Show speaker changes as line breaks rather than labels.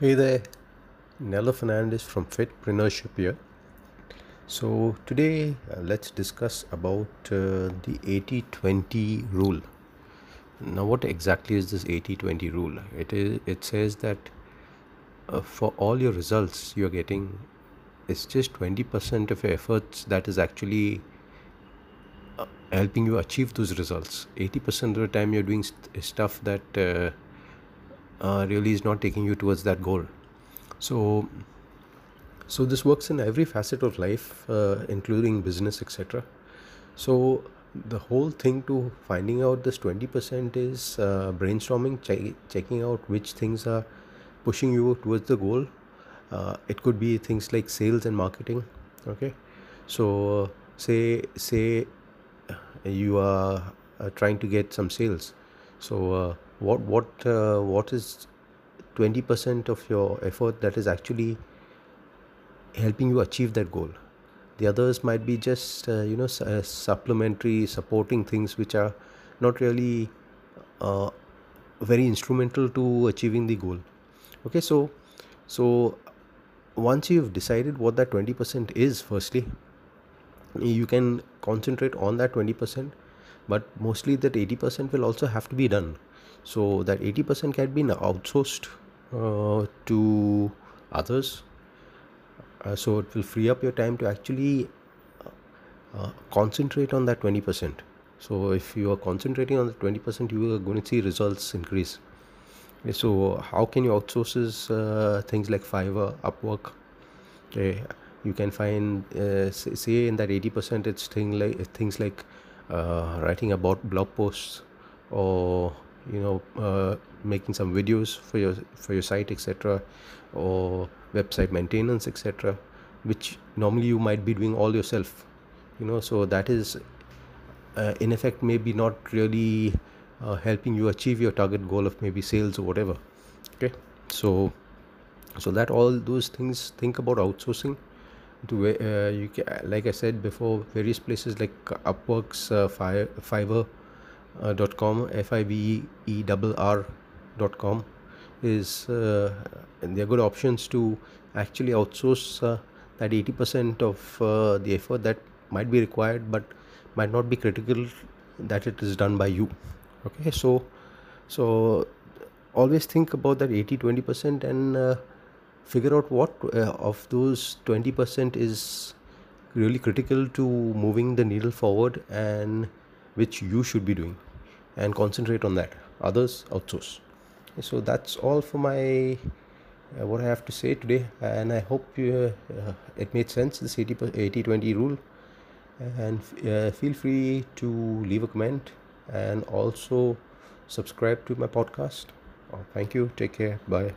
Hey there, Nella Fernandez from Fitpreneurship here. So today uh, let's discuss about uh, the 80-20 rule. Now what exactly is this 80-20 rule? It is it says that uh, for all your results you're getting it's just 20% of your efforts that is actually uh, helping you achieve those results. 80% of the time you're doing st- stuff that uh, uh, really is not taking you towards that goal. So so this works in every facet of life uh, including business etc so the whole thing to finding out this 20% is uh, brainstorming che- checking out which things are pushing you towards the goal. Uh, it could be things like sales and marketing okay? So say say you are uh, trying to get some sales. So uh, what what uh, what is 20% of your effort that is actually helping you achieve that goal? The others might be just uh, you know uh, supplementary supporting things which are not really uh, very instrumental to achieving the goal. Okay so so once you've decided what that 20% is firstly you can concentrate on that 20% but mostly that 80% will also have to be done so that 80% can be outsourced uh, to others. Uh, so it will free up your time to actually uh, concentrate on that 20% so if you are concentrating on the 20% you are going to see results increase. Okay, so how can you outsource uh, things like fiverr upwork? Okay you can find uh, say in that 80% it's thing like things like uh, writing about blog posts or you know uh, making some videos for your for your site etc or website maintenance etc which normally you might be doing all yourself you know. So that is uh, in effect maybe not really uh, helping you achieve your target goal of maybe sales or whatever. Okay? So so that all those things think about outsourcing to uh, you can, like i said before various places like upworks uh, fiverr uh, dot com f i v e r r dot com is uh, they're good options to actually outsource uh, that 80% of uh, the effort that might be required but might not be critical that it is done by you. Okay so so always think about that 80 20% and uh, figure out what uh, of those 20% is really critical to moving the needle forward and which you should be doing and concentrate on that. Others outsource. So that's all for my uh, what i have to say today and i hope you, uh, it made sense this 80 80 20 rule. And uh, feel free to leave a comment and also subscribe to my podcast. Oh, thank you. Take care. Bye